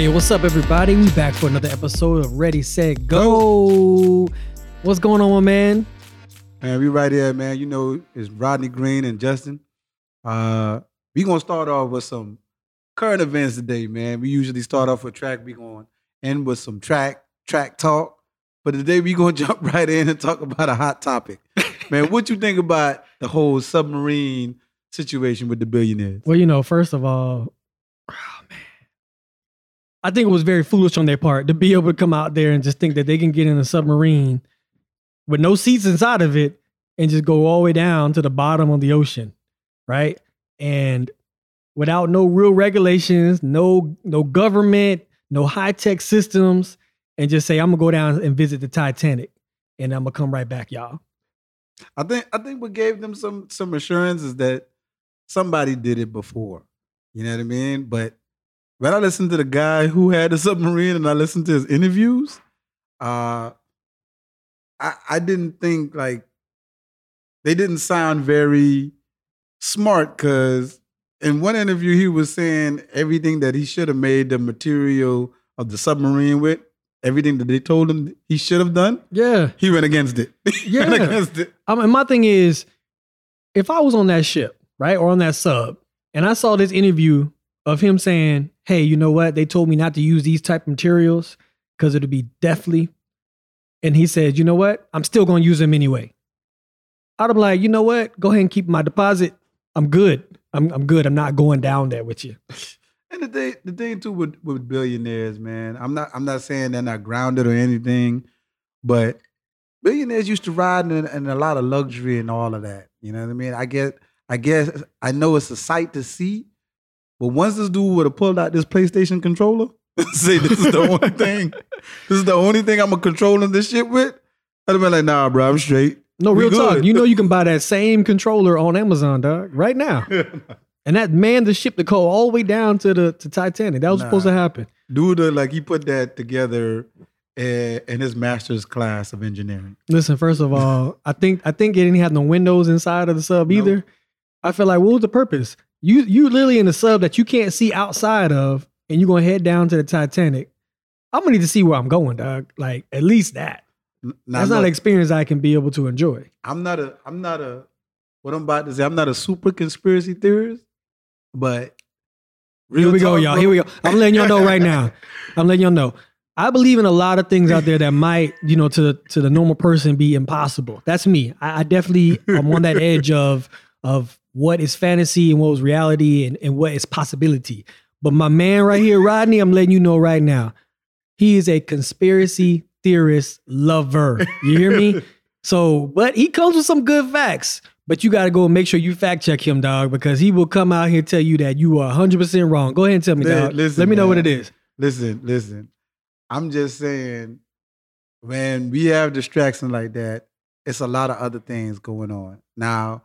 Hey, what's up, everybody? We back for another episode of Ready, Set, Go. What's going on, my man? Man, we right here, man. You know, it's Rodney Green and Justin. Uh, we gonna start off with some current events today, man. We usually start off with track. We gonna end with some track track talk. But today we gonna jump right in and talk about a hot topic. man, what you think about the whole submarine situation with the billionaires? Well, you know, first of all, oh, man, I think it was very foolish on their part to be able to come out there and just think that they can get in a submarine with no seats inside of it and just go all the way down to the bottom of the ocean, right? And without no real regulations, no no government, no high tech systems, and just say I'm gonna go down and visit the Titanic, and I'm gonna come right back, y'all. I think I think what gave them some some assurance is that somebody did it before. You know what I mean? But when I listened to the guy who had the submarine and I listened to his interviews, uh I I didn't think like they didn't sound very smart because in one interview he was saying everything that he should have made the material of the submarine with, everything that they told him he should have done, Yeah, he went against it. He went Yeah. against it. I mean, my thing is, if I was on that ship, right, or on that sub, and I saw this interview of him saying, "Hey, you know what? They told me not to use these type of materials because it'll be deathly," and he said, "You know what? I'm still going to use them anyway." I'd be like, "You know what? Go ahead and keep my deposit. I'm good. I'm I'm good. I'm not going down there with you." And the thing, the thing too with, with billionaires, man, I'm not I'm not saying they're not grounded or anything, but billionaires used to ride in, in a lot of luxury and all of that. You know what I mean? I get I guess I know it's a sight to see, but once this dude would have pulled out this PlayStation controller say this is the only thing, this is the only thing I'm controlling this shit with, I'd have been like, nah, bro, I'm straight. No, We real talk. You know you can buy that same controller on Amazon, dog, right now. And that man the ship to go all the way down to the to Titanic. That was supposed to happen. Dude, uh, like he put that together uh, in his master's class of engineering. Listen, first of all, I think I think it didn't have no windows inside of the sub Nope. either. I feel like what was the purpose? You you literally in the sub that you can't see outside of, and you're gonna head down to the Titanic. I'm gonna need to see where I'm going, dog. Like at least that. Now, That's not an experience I can be able to enjoy. I'm not a I'm not a what I'm about to say. I'm not a super conspiracy theorist, but Here we go, y'all. Here we go. I'm letting y'all know right now. I'm letting y'all know. I believe in a lot of things out there that might, you know, to to the normal person be impossible. That's me. I, I definitely am on that edge of of what is fantasy and what was reality and, and what is possibility. But my man right here, Rodney, I'm letting you know right now, he is a conspiracy theorist lover. You hear me? So, but he comes with some good facts. But you got to go and make sure you fact check him, dog, because he will come out here and tell you that you are 100% wrong. Go ahead and tell me, dog. listen, Let me know what it is. Listen, listen. I'm just saying, when we have distractions like that, it's a lot of other things going on. Now,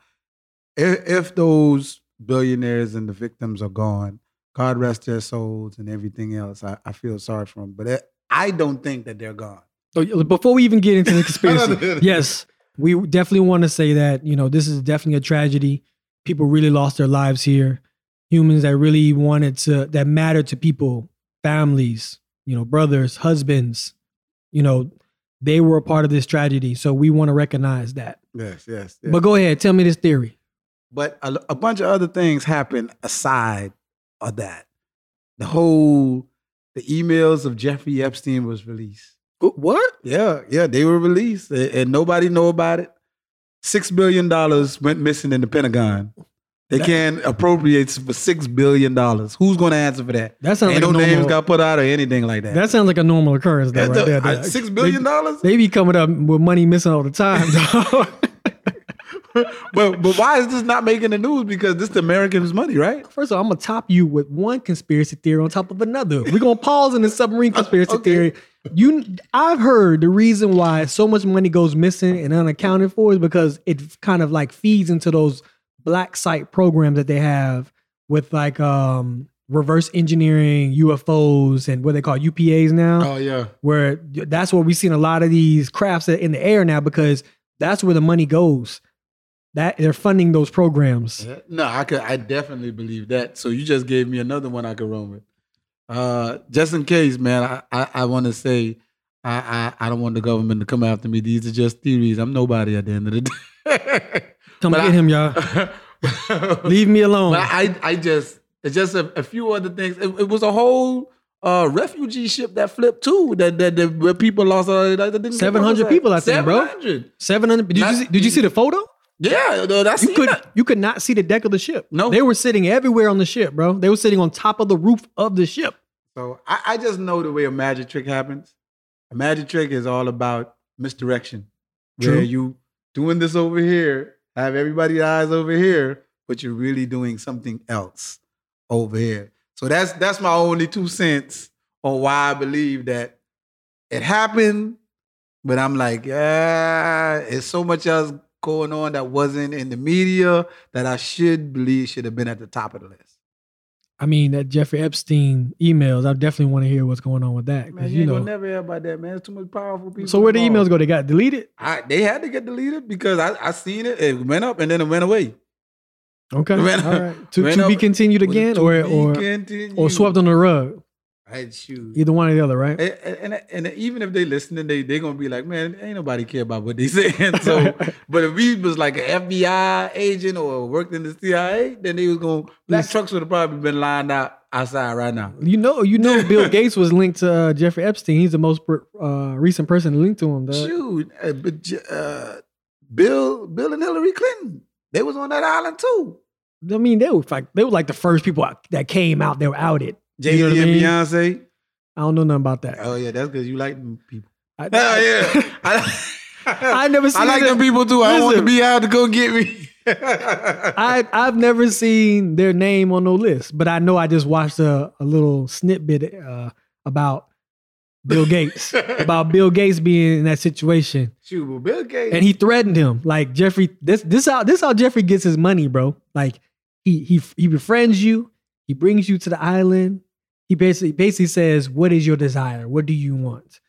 if, if those billionaires and the victims are gone, God rest their souls and everything else. I, I feel sorry for them, but it, I don't think that they're gone. Oh, before we even get into the conspiracy, yes, we definitely want to say that, you know, this is definitely a tragedy. People really lost their lives here. Humans that really wanted to, that mattered to people, families, you know, brothers, husbands, you know, they were a part of this tragedy. So we want to recognize that. Yes, yes. yes. But go ahead, tell me this theory. But a, a bunch of other things happened aside of that. The whole the emails of Jeffrey Epstein was released. What? Yeah, yeah, they were released, a- and nobody know about it. Six billion dollars went missing in the Pentagon. They That- can't appropriate for six billion dollars. Who's going to answer for that? That sounds Ain't like no a names got put out or anything like that. that sounds like a normal occurrence though, That's right the- there. Six billion dollars. They, they be coming up with money missing all the time, dog. But but why is this not making the news? Because this is Americans' money, right? First of all, I'm gonna top you with one conspiracy theory on top of another. We're gonna pause in the submarine conspiracy Okay. theory. You, I've heard the reason why so much money goes missing and unaccounted for is because it kind of like feeds into those black site programs that they have with like um reverse engineering UFOs and what they call UPAs now Oh yeah. where that's where we've seen a lot of these crafts in the air now because that's where the money goes. That they're funding those programs. No, I could. I definitely believe that. So you just gave me another one I could run with. Uh, just in case, man, I I, I want to say I, I I don't want the government to come after me. These are just theories. I'm nobody at the end of the day. Come But get I- him, y'all. Leave me alone. But I, I just, it's just a, a few other things. It, it was a whole uh, refugee ship that flipped too. That that, that where people lost. Uh, get 700 people, I think, bro. 700. Seven hundred. Did you see, did you see the photo? Yeah, no, that's You could you could not see the deck of the ship. No. they were sitting everywhere on the ship, bro. They were sitting on top of the roof of the ship. So I, I just know the way a magic trick happens. A magic trick is all about misdirection. True. Where you doing this over here, have everybody's eyes over here, but you're really doing something else over here. So that's that's my only two cents on why I believe that it happened. But I'm like, yeah, it's so much else going on that wasn't in the media that I should believe should have been at the top of the list. I mean, that Jeffrey Epstein emails. I definitely want to hear what's going on with that Man, you, you know. never hear about that, man. It's too much powerful people. So where the emails go? They got deleted. I, they had to get deleted because I, I seen it. It went up and then it went away. Okay, Ran- all right. To, to be continued again, To or be or continued. or swept on the rug. Either one or the other, right? And, and, and even if they listening, they they gonna be like, man, ain't nobody care about what they saying. So, but if we was like an FBI agent or worked in the CIA, then they was gonna black trucks would have probably been lined out outside right now. You know, you know, Bill Gates was linked to uh, Jeffrey Epstein. He's the most uh, recent person linked to him. dog. Shoot, uh, but uh, Bill, Bill and Hillary Clinton, they was on that island too. I mean, they were like they were like the first people that came out. They were outed. Jay You know Z I and mean? Beyonce. I don't know nothing about that. Oh yeah, that's because you like them people. I, Oh yeah, I, I never seen I like them- them people too. I want to Listen. be out to go get me. I I've never seen their name on no list, but I know I just watched a, a little snippet uh, about Bill Gates, about Bill Gates being in that situation, Shoot, well, Bill Gates. and he threatened him. Like Jeffrey, this this how this how Jeffrey gets his money, bro. Like he he he befriends you, he brings you to the island. He basically basically says, "What is your desire? What do you want?"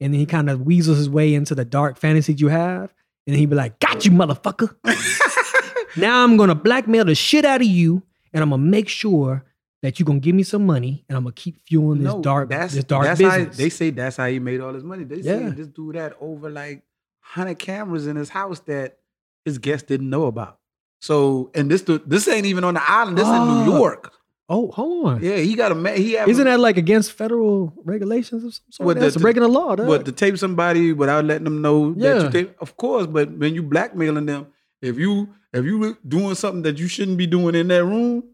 And then he kind of weasels his way into the dark fantasies you have, and he be like, "Got you, motherfucker." Now I'm gonna blackmail the shit out of you, and I'm gonna make sure that you're gonna give me some money, and I'm gonna keep fueling this No, dark, this dark that's how- business. they say that's how he made all his money. They say Yeah. this dude had over like hundred cameras in his house that his guests didn't know about. So, and this this ain't even on the island. This in Oh. New York. Oh, hold on, Yeah, he got a man. He had isn't that like against federal regulations or some sort? What, That's the- breaking the law. dog. But to tape somebody without letting them know that Yeah. you tape, of course. But when you blackmailing them, if you if you doing something that you shouldn't be doing in that room,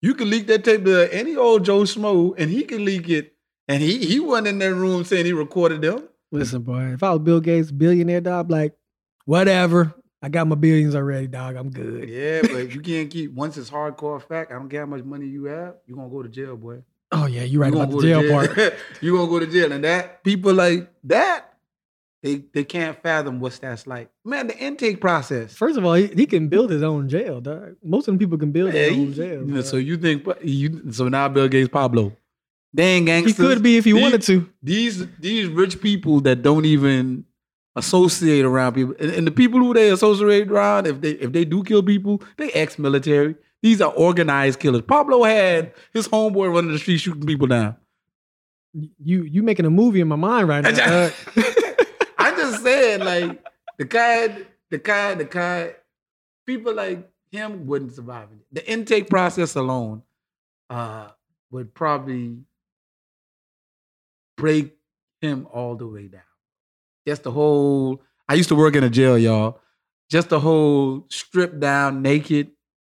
you can leak that tape to any old Joe Schmo, and he can leak it. And he he wasn't in that room saying he recorded them. Listen, boy, if I was Bill Gates, billionaire, dog, like, whatever. I got my billions already, dog. I'm good. Yeah, but you can't keep once it's hardcore fact. I don't care how much money you have, you're gonna go to jail, boy. Oh yeah, you're right You about the to jail part. you gonna go to jail, and that people like that, they they can't fathom what's that's like. Man, the intake process. First of all, he, he can build his own jail, dog. Most of the people can build their own jail. so you think you so now Bill Gates Pablo. They ain't he could be if he These- wanted to. These these rich people that don't even associate around people, and, and the people who they associate around, if they if they do kill people, they ex-military. These are organized killers. Pablo had his homeboy running the street shooting people down. You you making a movie in my mind right now. I dog. just, I just said like the guy, the guy, the guy, People like him wouldn't survive it. The intake process alone uh, would probably break him all the way down. Just the whole. I used to work in a jail, y'all. Just the whole strip down, naked,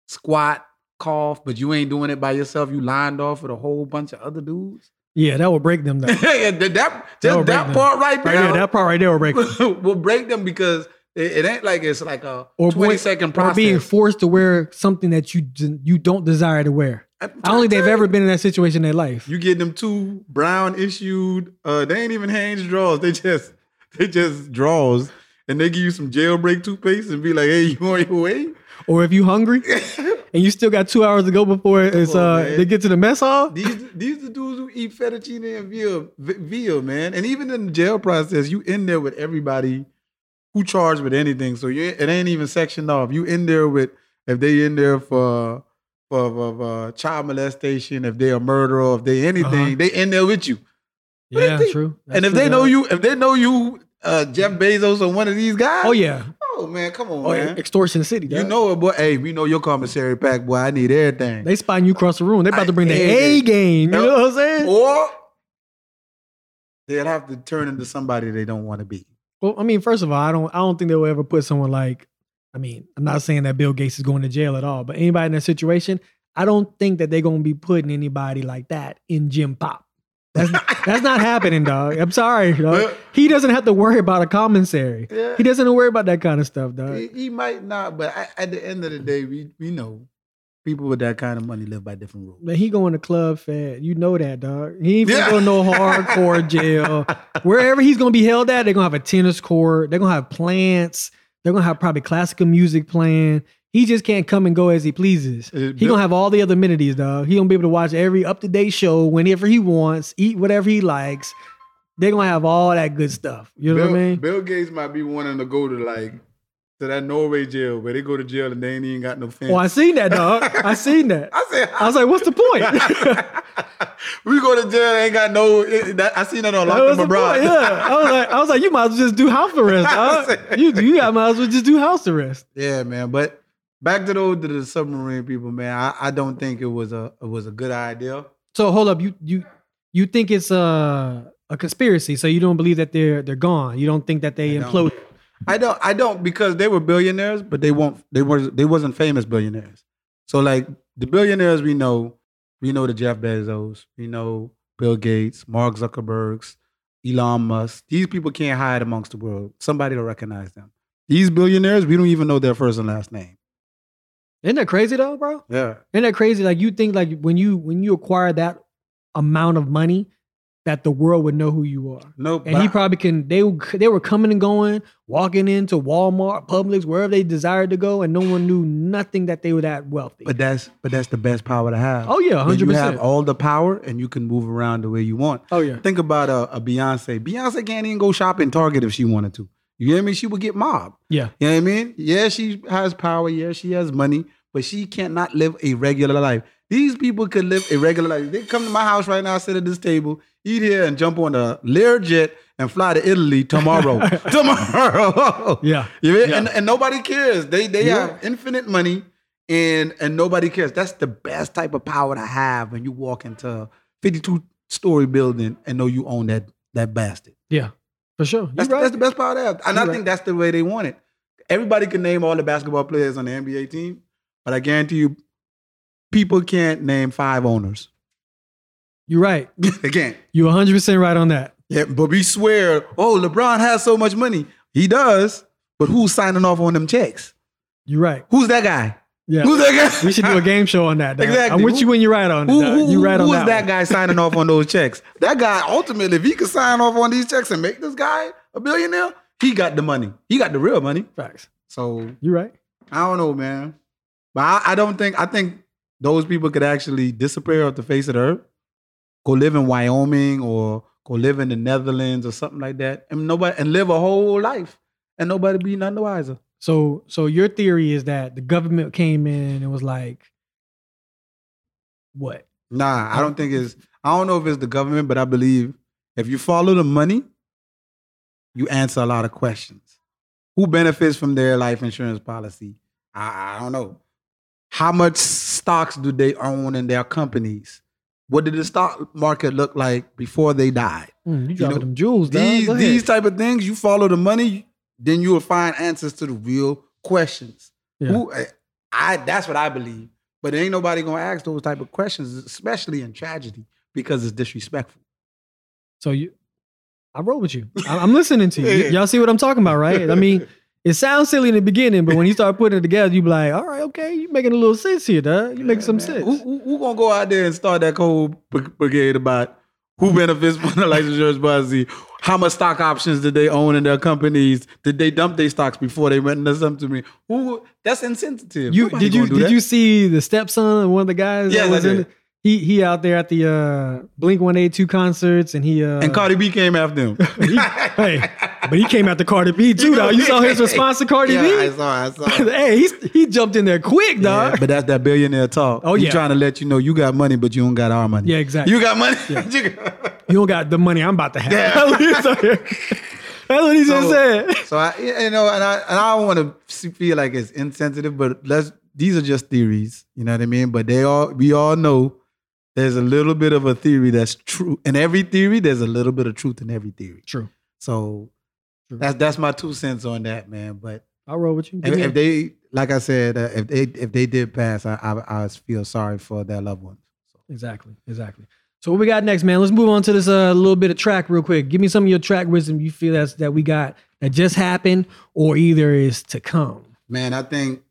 squat, cough, but you ain't doing it by yourself. You lined off with a whole bunch of other dudes. yeah, that would break them. Though. yeah, that, that That'll just break that them. part right Right there there, that part right there will break them. will break them because it, it ain't like it's like a Or twenty second Or process. being forced to wear something that you you don't desire to wear. I don't think they've ever been in that situation in their life. You get them two brown issued. Uh, they ain't even Hanes draws. They just they just draws, and they give you some jailbreak toothpaste and be like, "Hey, you on your way?" Or if you hungry and you still got two hours to go before it's on, uh man. they get to the mess hall. These these the dudes who eat fettuccine and veal, veal, man. And even in the jail process, you in there with everybody who charged with anything. So you it ain't even sectioned off. You in there with if they in there for for, for, for child molestation, if they're a murderer, if they anything, Uh-huh. they in there with you. Yeah, think? true. That's and if true, they know you, if they know you, uh, Jeff Bezos or one of these guys, oh yeah, oh man, come on, oh yeah, man. extortion city. You know it, boy. Hey, we know your commissary pack, boy. I need everything. they spotting you across the room. They about to bring the A game. You know what I'm saying? or they'll have to turn into somebody they don't want to be. Well, I mean, first of all, I don't I don't think they'll ever put someone like I mean, I'm not saying that Bill Gates is going to jail at all, but anybody in that situation, I don't think that they're gonna be putting anybody like that in gen pop. That's that's not happening, dog. I'm sorry, dog. He doesn't have to worry about a commissary. yeah, He doesn't worry about that kind of stuff, dog. he, he might not, but at, at the end of the day, we we know people with that kind of money live by different rules. But he going to club fed. You know that, dog. He ain't Yeah. going to no hardcore jail. Wherever he's gonna be held at, they're gonna have a tennis court. They're gonna have plants. They're gonna have probably classical music playing. He just can't come and go as he pleases. Uh, He gonna have all the other amenities, dog. He gonna be able to watch every up to date show whenever he wants, eat whatever he likes. They're gonna have all that good stuff. You know Bill, what I mean? Bill Gates might be wanting to go to like to that Norway jail where they go to jail and they ain't even got no fence. Oh, I seen that, dog. I seen that. I said, I was like, what's the point? we go to jail, ain't got no. It, that, I seen that on Locked the Abroad. Yeah, I was like, I was like, you might as well just do house arrest, dog. You, you got might as well just do house arrest. Yeah, man. But back to those to the submarine people, man. I, I don't think it was a it was a good idea. So hold up, you you you think it's a a conspiracy? So you don't believe that they're they're gone? You don't think that they I don't. imploded? I don't I don't because they were billionaires, but they won't they were they wasn't famous billionaires. So like the billionaires we know, we know the Jeff Bezos, we know Bill Gates, Mark Zuckerbergs, Elon Musk. These people can't hide amongst the world. Somebody will recognize them. These billionaires, we don't even know their first and last name. Isn't that crazy though, bro? Yeah. Isn't that crazy? Like you think like when you when you acquire that amount of money, that the world would know who you are. No, And he probably can. They they were coming and going, walking into Walmart, Publix, wherever they desired to go, and no one knew nothing that they were that wealthy. But that's but that's the best power to have. oh yeah, hundred you have all the power and you can move around the way you want. Oh yeah. Think about a, a Beyonce. Beyonce can't even go shop in Target if she wanted to. You hear me? She would get mobbed. Yeah. You know what I mean? Yeah, she has power. Yeah, she has money, but she cannot live a regular life. These people could live a regular life. They come to my house right now, sit at this table, eat here, and jump on a Learjet and fly to Italy tomorrow. tomorrow. Yeah. You mean? Yeah. And, and nobody cares. They they Yeah. have infinite money and and nobody cares. That's the best type of power to have when you walk into a 52 story building and know you own that that bastard. Yeah. For sure. That's, right. that's the best part to have. And You're I right. think that's the way they want it. Everybody can name all the basketball players on the NBA team, but I guarantee you, people can't name five owners. You're right. they can't. You're 100 percent right on that. Yeah, but we swear, oh, LeBron has so much money. He does, but who's signing off on them checks? You're right. Who's that guy? Yeah. Who's that guy? We should do a game show on that. dog. Exactly. I'm with you when you're right on it. Who, who, you right on who that. is that one. guy signing off on those checks? That guy, ultimately, if he could sign off on these checks and make this guy a billionaire, he got the money. He got the real money. Facts. So You're right. I don't know, man. But I, I don't think I think those people could actually disappear off the face of the earth, go live in Wyoming or go live in the Netherlands or something like that, and nobody and live a whole life and nobody be none the wiser. So, so your theory is that the government came in and was like, what? Nah, I don't think it's. I don't know if it's the government, but I believe if you follow the money, you answer a lot of questions. Who benefits from their life insurance policy? I, I don't know. How much stocks do they own in their companies? What did the stock market look like before they died? Mm, you dropping know, them jewels. These these type of things, you follow the money, then you will find answers to the real questions. Yeah. Who, I, I that's what I believe. But ain't nobody gonna ask those type of questions, especially in tragedy, because it's disrespectful. So you, I roll with you. I'm listening to you. Yeah. Y'all see what I'm talking about, right? I mean, it sounds silly in the beginning, but when you start putting it together, you be like, all right, okay, you making a little sense here, dog. You making some Man, sense. Who, who, who gonna go out there and start that cold brigade about who benefits from the life insurance policy? How much stock options did they own in their companies? Did they dump their stocks before they went into something to me? Who? That's insensitive. You Nobody did you did that. you see the stepson of one of the guys? Yes, that I was in it? He he out there at the uh, Blink One Eight Two concerts, and he uh, And Cardi B came after him. he- hey, but he came after Cardi B too, though. You saw his response to Cardi yeah, B. I saw, I saw. hey, he he jumped in there quick, Yeah, dog. but that's that billionaire talk. Oh, He yeah. trying to let you know you got money, but you don't got our money. Yeah, exactly. You got money. You got- You don't got the money I'm about to have. Yeah. That's what he said. That's what he just So- said. so I, you know, and I and I don't want to feel like it's insensitive, but let's. These are just theories. You know what I mean? But they all we all know there's a little bit of a theory that's true in every theory. There's a little bit of truth in every theory. True. So True. that's that's my two cents on that, man. But I'll roll with you. If, if they, like I said, uh, if they if they did pass, I, I I feel sorry for their loved ones. Exactly, exactly. So what we got next, man? Let's move on to this uh, little bit of track real quick. Give me some of your track wisdom you feel that's that we got that just happened or either is to come. Man, I think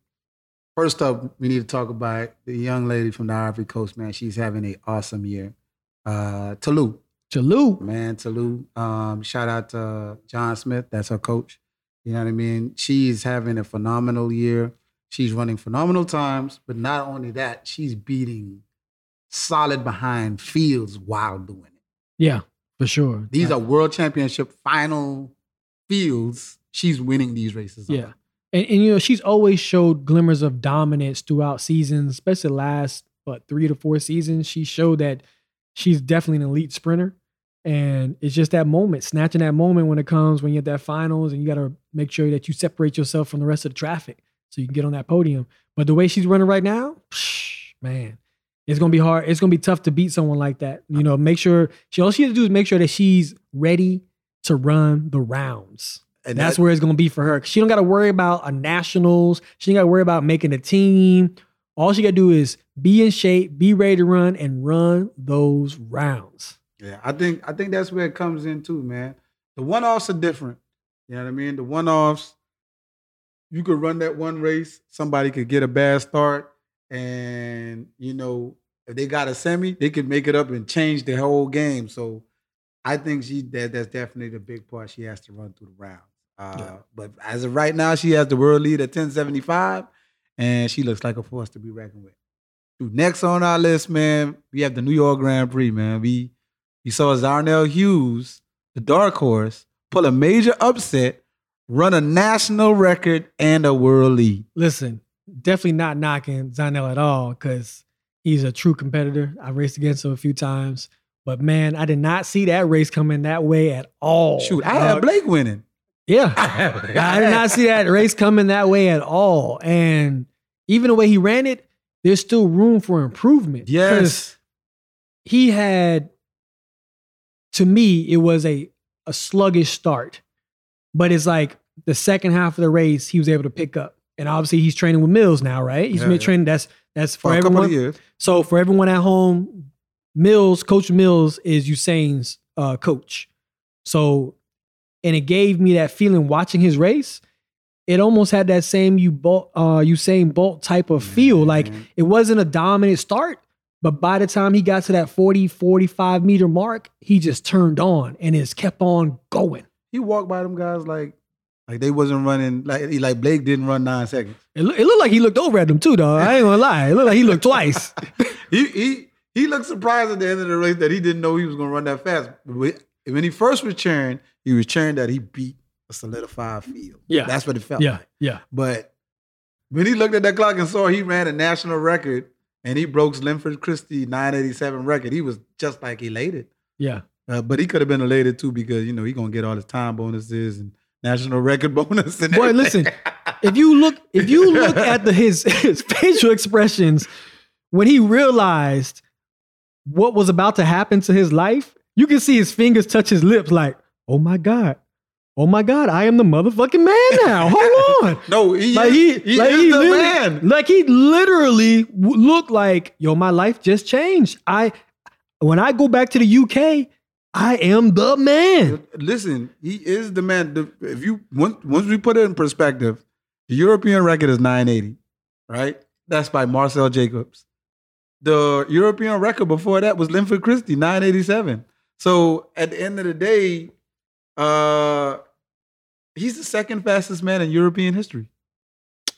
first up we need to talk about the young lady from the Ivory Coast. Man, she's having an awesome year. Uh, Ta Lou, Salute. man, Ta Lou. Um, shout out to John Smith, that's her coach. You know what I mean? She's having a phenomenal year. She's running phenomenal times, but not only that, she's beating solid behind fields while doing it. Yeah, for sure. These are world championship final fields. She's winning these races. on. And, and you know, she's always showed glimmers of dominance throughout seasons, especially last but three to four seasons. She showed that she's definitely an elite sprinter. And it's just that moment, snatching that moment when it comes when you get that finals and you got to make sure that you separate yourself from the rest of the traffic so you can get on that podium. But the way she's running right now, man, it's gonna be hard. It's gonna be tough to beat someone like that. You know, make sure she all she has to do is make sure that she's ready to run the rounds. And That's that- where it's gonna be for her. She don't got to worry about a nationals. She ain't got to worry about making a team. All she got to do is be in shape, be ready to run, and run those rounds. Yeah, I think I think that's where it comes in too, man. The one offs are different. You know what I mean? The one offs, you could run that one race, somebody could get a bad start, and you know, if they got a semi, they could make it up and change the whole game. So I think she that that's definitely the big part she has to run through the rounds. Uh, Yeah. But as of right now, she has the world lead at 1075, and she looks like a force to be reckoned with. Next on our list, man, we have the New York Grand Prix, man. We we saw Zharnel Hughes, the dark horse, pull a major upset, run a national record and a world lead. Listen, definitely not knocking Zharnel at all because he's a true competitor. I raced against him a few times, but man, I did not see that race coming that way at all. Shoot, I had. Blake winning. Yeah, I did not see that race coming that way at all. And even the way he ran it, there's still room for improvement. Yes. he had to me it was a a sluggish start but it's like the second half of the race he was able to pick up and obviously he's training with mills now right he's Yeah, been yeah. training that's that's for, For a couple everyone of years. so for everyone at home mills coach mills is usain's uh, coach so and it gave me that feeling watching his race it almost had that same you Bolt, uh, Usain Bolt type of feel. Like it wasn't a dominant start, but by the time he got to that 40, 45 meter mark, he just turned on and it's kept on going. he walked by them guys like like they wasn't running like like Blake didn't run nine seconds. It, it looked like he looked over at them too, though. I ain't gonna lie. It looked like he looked twice. he he he looked surprised at the end of the race that he didn't know he was gonna run that fast. When- he first was cheering, he was cheering that he beat a solidified field. Yeah. That's what it felt yeah, like. yeah. But when he looked at that clock and saw he ran a national record and he broke Linford Christie 987 record, he was just like elated. Yeah. Uh, but he could have been elated too because you know he gonna get all his time bonuses and national record bonus and Boy, everything. listen, if you look if you look at the his his facial expressions when he realized what was about to happen to his life, you can see his fingers touch his lips like, "Oh my god. Oh my god, I am the motherfucking man now. Hold on." no, he Like is, he, he like is he the man. like he literally w- looked like, yo, my life just changed. I, when I go back to the UK, I am the man. Listen, he is the man. If you once once we put it in perspective, the European record is 980, right? That's by Marcell Jacobs. The European record before that was Linford Christie, 987. So at the end of the day, uh, he's the second fastest man in European history.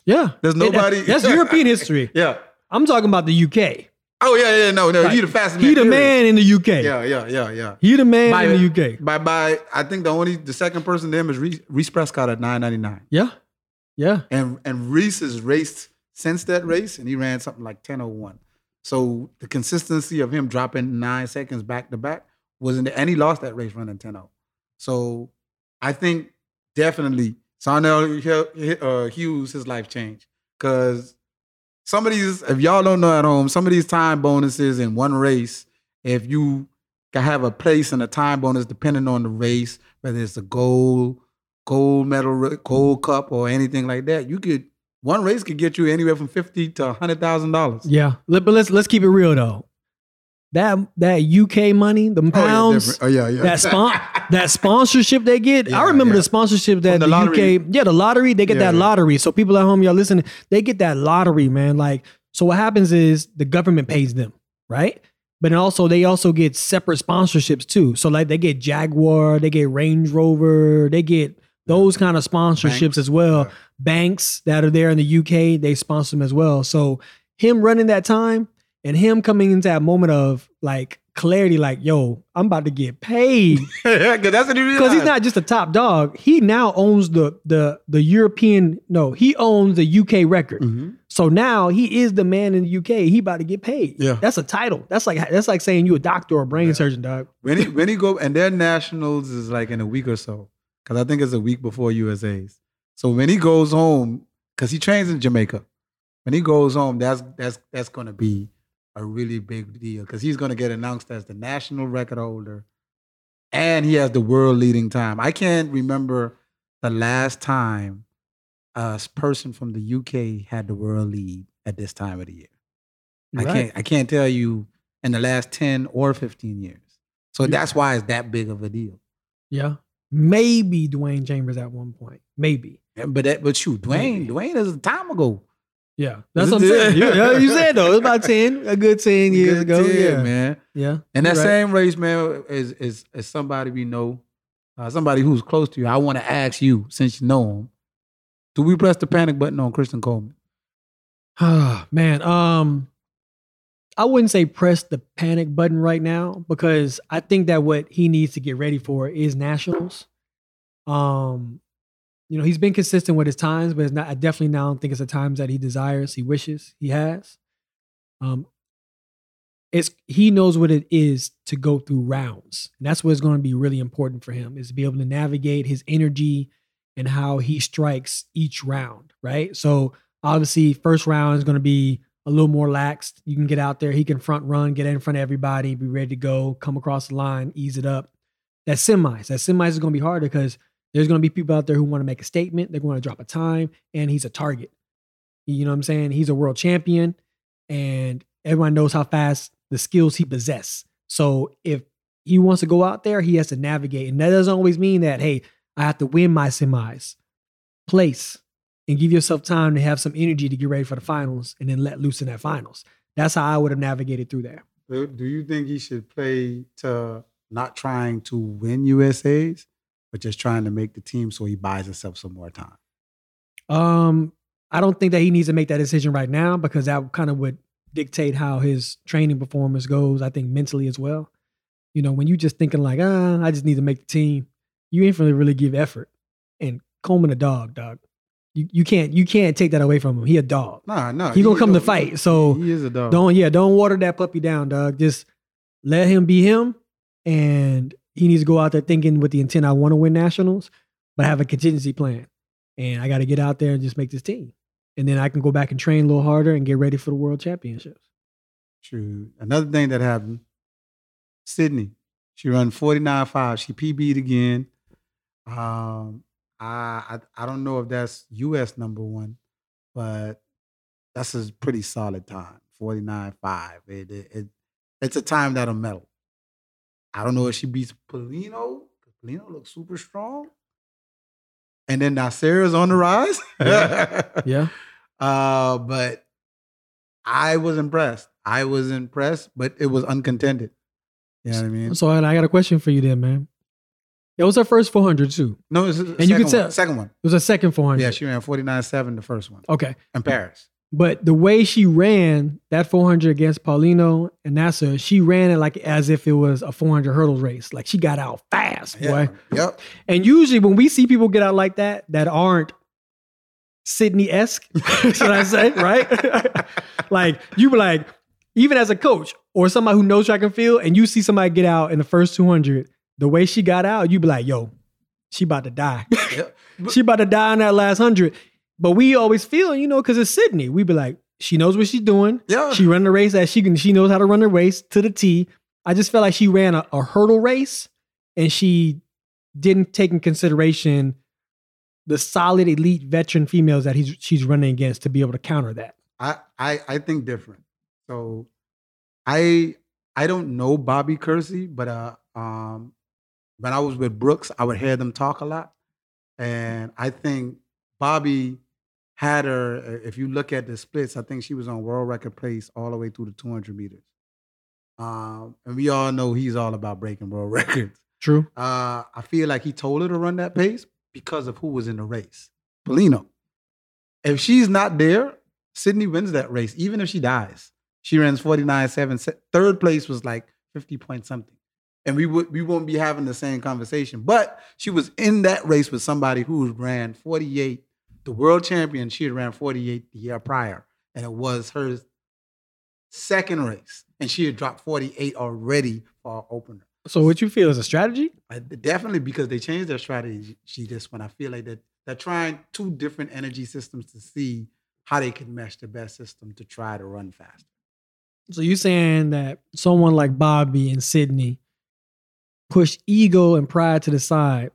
Yeah, There's nobody. that's European history. Yeah. I'm talking about the UK. Oh yeah, yeah, no, no. Like, he the fastest. He the period. man in the UK. Yeah, yeah, yeah, yeah. He the man By- in the UK. By by, I think the only the second person to him is Reece, Reece Prescod at nine ninety nine, Yeah. Yeah. and and Reece has raced since that race, and he ran something like ten oh one. So the consistency of him dropping nine seconds back to back wasn't, and he lost that race running 10-0. So I think definitely Zharnel uh, Hughes his life changed because some of these, if y'all don't know at home, some of these time bonuses in one race, if you can have a place and a time bonus depending on the race, whether it's a gold, gold medal, gold cup, or anything like that, you could one race could get you anywhere from fifty to hundred thousand dollars. Yeah. But let's let's keep it real though. That that UK money, the oh, pounds, Oh yeah, yeah. that spon- that sponsorship they get. Yeah, I remember yeah. the sponsorship that From the, the lottery. UK, yeah, the lottery, they get Yeah, that yeah. lottery. So people at home, y'all listening, they get that lottery, man. Like, so what happens is the government pays them, right? But also they also get separate sponsorships too. So like they get Jaguar, they get Range Rover, they get those kind of sponsorships Banks. as well. Yeah. Banks that are there in the UK, they sponsor them as well. So him running that time and him coming into that moment of like clarity, like, yo, I'm about to get paid. Because that's what he Because he's not just a top dog. He now owns the the the European, no, he owns the UK record. Mhm. So now he is the man in the UK. He about to get paid. Yeah. That's a title. That's like that's like saying you a doctor or a brain Yeah. surgeon, dog. When he when he go and their nationals is like in a week or so, because I think it's a week before USA's. So when he goes home, because he trains in Jamaica, when he goes home, that's that's that's going to be a really big deal because he's going to get announced as the national record holder, and he has the world leading time. I can't remember the last time a person from the UK had the world lead at this time of the year. I can't I can't tell you in the last 10 or 15 years. So You- that's why it's that big of a deal. Yeah. Maybe Dwain Chambers at one point. Maybe. Yeah, But that but shoot, Dwain, Maybe. Dwain is a time ago. Yeah. That's what I'm saying. You, yeah, you said though. It was about 10, a good 10 years Good ago. deal, yeah. man. Yeah. And that right. same race, man, is is is somebody we know, uh, somebody who's close to you. I want to ask you, since you know him, do we press the panic button on Christian Coleman? Ah, man, um, I wouldn't say press the panic button right now because I think that what he needs to get ready for is nationals. Um, you know, he's been consistent with his times, but it's not. I definitely now don't think it's the times that he desires, he wishes, he has. Um, it's he knows what it is to go through rounds, and that's what's going to be really important for him is to be able to navigate his energy and how he strikes each round. Right, so obviously first round is going to be a little more laxed you can get out there he can front run get in front of everybody be ready to go come across the line ease it up that semis that semis is going to be harder because there's going to be people out there who want to make a statement they're going to drop a time and he's a target. You know what i'm saying? He's a world champion and everyone knows how fast the skills he possesses so if he wants to go out there he has to navigate and that doesn't always mean that hey i have to win my semis. Place and give yourself time to have some energy to get ready for the finals and then let loose in that finals. That's how I would have navigated through there. Do do you think he should play to not trying to win USA's, but just trying to make the team so he buys himself some more time? Um, I don't think that he needs to make that decision right now because that kind of would dictate how his training performance goes. I think mentally as well. You know, when you just thinking like, ah, I just need to make the team, you ain't really really give effort. And Coleman a dog, dog. You you can't you can't take that away from him. He a dog. Nah, no. He gonna come to fight, so he is a dog. Don't yeah, don't water that puppy down, dog. Just let him be him, and he needs to go out there thinking with the intent I want to win nationals, but I have a contingency plan. And I got to get out there and just make this team, and then I can go back and train a little harder and get ready for the world championships. True. Another thing that happened, Sydney. She run 49.5. She PB'd again. Um, I, I I don't know if that's US number one, but that's a pretty solid time. 49.5. It, it, it it's a time that'll medal. I don't know if she beats Paulino. Paulino looks super strong. And then Naser's on the rise. Yeah, Uh, but I was impressed. I was impressed, but it was uncontended. You know what I mean? so I got a question for you, then, man. It was her first 400 too. No, And you can tell- second one. It was a second 400. Yeah, she ran 49.7 the first one Okay, in Paris. But the way she ran that 400 against Paulino and Naser, she ran it like as if it was a 400 hurdles race. Like she got out fast, boy. Yeah. Yep. And usually when we see people get out like that, that aren't Sydney esque, should I say, right? like you be like, even as a coach or somebody who knows track and field, and you see somebody get out in the first 200, the way she got out, you be like, yo, she about to die. Yep. she about to die in that last hundred. But we always feel, you know, because it's Sydney, we be like, she knows what she's doing. Yeah. She run the race as she can. She knows how to run the race to the T. I just felt like she ran a, a hurdle race, and she didn't take in consideration the solid elite veteran females that he's she's running against to be able to counter that. I, I I think different. So I I don't know Bobby Kersee, but uh um when I was with Brooks, I would hear them talk a lot. And I think Bobby had her, uh, if you look at the splits, I think she was on world record pace all the way through the 200 meters. Um, and we all know he's all about breaking world records. True. Uh, I feel like he told her to run that pace because of who was in the race. Paulino. If she's not there, Sydney wins that race, even if she dies. She runs 49 7. Third place was like 50 point something. And we would we won't be having the same conversation. But she was in that race with somebody who ran 48, the world champion, she had ran 48 the year prior. And it was her second race. And she had dropped 48 already for our opener. So what you feel is a strategy? I, definitely because they changed their strategy this one. I feel like that they're trying two different energy systems to see how they can mesh the best system to try to run faster. So you're saying that someone like Bobby and Sydney pushed ego and pride to the side,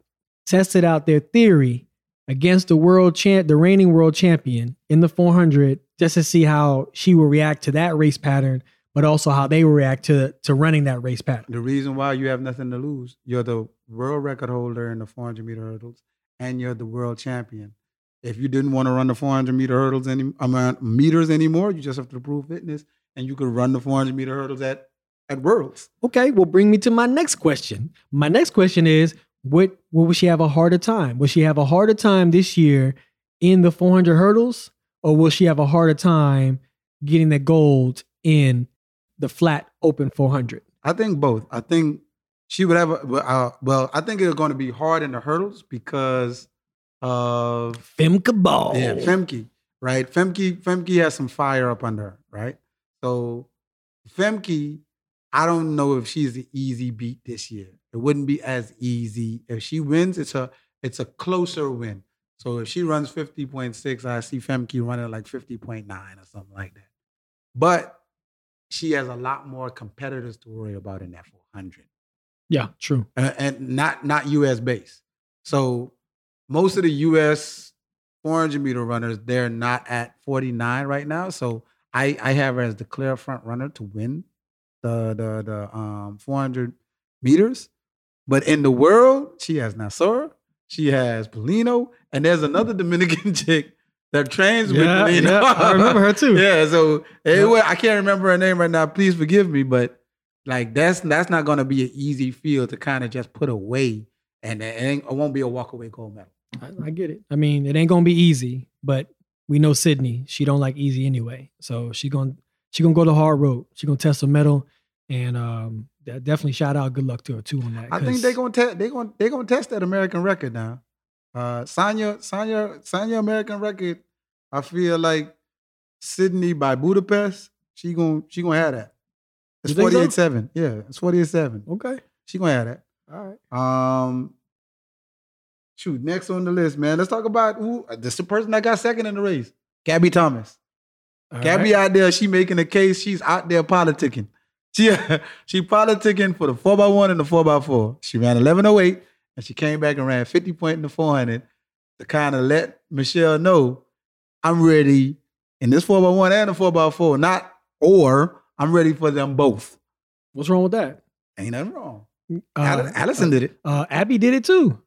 tested out their theory against the world champ, the reigning world champion in the 400, just to see how she will react to that race pattern, but also how they will react to to running that race pattern. The reason why you have nothing to lose, you're the world record holder in the 400 meter hurdles, and you're the world champion. If you didn't want to run the 400 meter hurdles any I mean, meters anymore, you just have to prove fitness, and you could run the 400 meter hurdles at at Worlds. Okay, well, bring me to my next question. My next question is, what, what will she have a harder time? Will she have a harder time this year in the 400 hurdles, or will she have a harder time getting the gold in the flat open 400? I think both. I think she would have. A, uh, well, I think it's going to be hard in the hurdles because of Femke Bol. Yeah, Femke. Right, Femke. Femke has some fire up under her. Right, so Femke I don't know if she's the easy beat this year. It wouldn't be as easy. If she wins, it's a it's a closer win. So if she runs 50.6, I see Femke running like 50.9 or something like that. But she has a lot more competitors to worry about in that 400. Yeah, true. Uh, and not not US based. So most of the US 400 meter runners, they're not at 49 right now. So I, I have her as the clear front runner to win the the the um 400 meters. But in the world, she has Naser, she has Paulino, and there's another Dominican chick that trains with Yeah, Paulino. yeah, I remember her too. yeah, so Yeah. I can't remember her name right now. Please forgive me, but like that's that's not gonna be an easy field to kind of just put away, and it, it won't be a walk away gold medal. I, I get it. I mean, it ain't gonna be easy, but we know Sydney. She don't like easy anyway. So she gonna she gonna go the hard road. She gonna test the medal, and um, definitely shout out. Good luck to her too on that. I think they're gonna test they gonna they gonna test that American record now. Uh Sanya Sanya Sanya American record. I feel like Sydney by Budapest. She gonna she gonna have that. It's so? forty eight seven. Yeah, it's forty eight seven. okay. She gonna have that. All right. Um, shoot, next on the list, man. Let's talk about who. uh, This the person that got second in the race, Gabby Thomas. All Gabby right. out there, she making a case. She's out there politicking. She she politicking for the four x one and the four x four. She ran eleven oh eight, and she came back and ran fifty point in the four hundred to kind of let Michelle know I'm ready in this four x one and the four x four. Not or I'm ready for them both. What's wrong with that? Ain't nothing wrong. Uh, Al- Allyson did it. Uh, Abby did it too.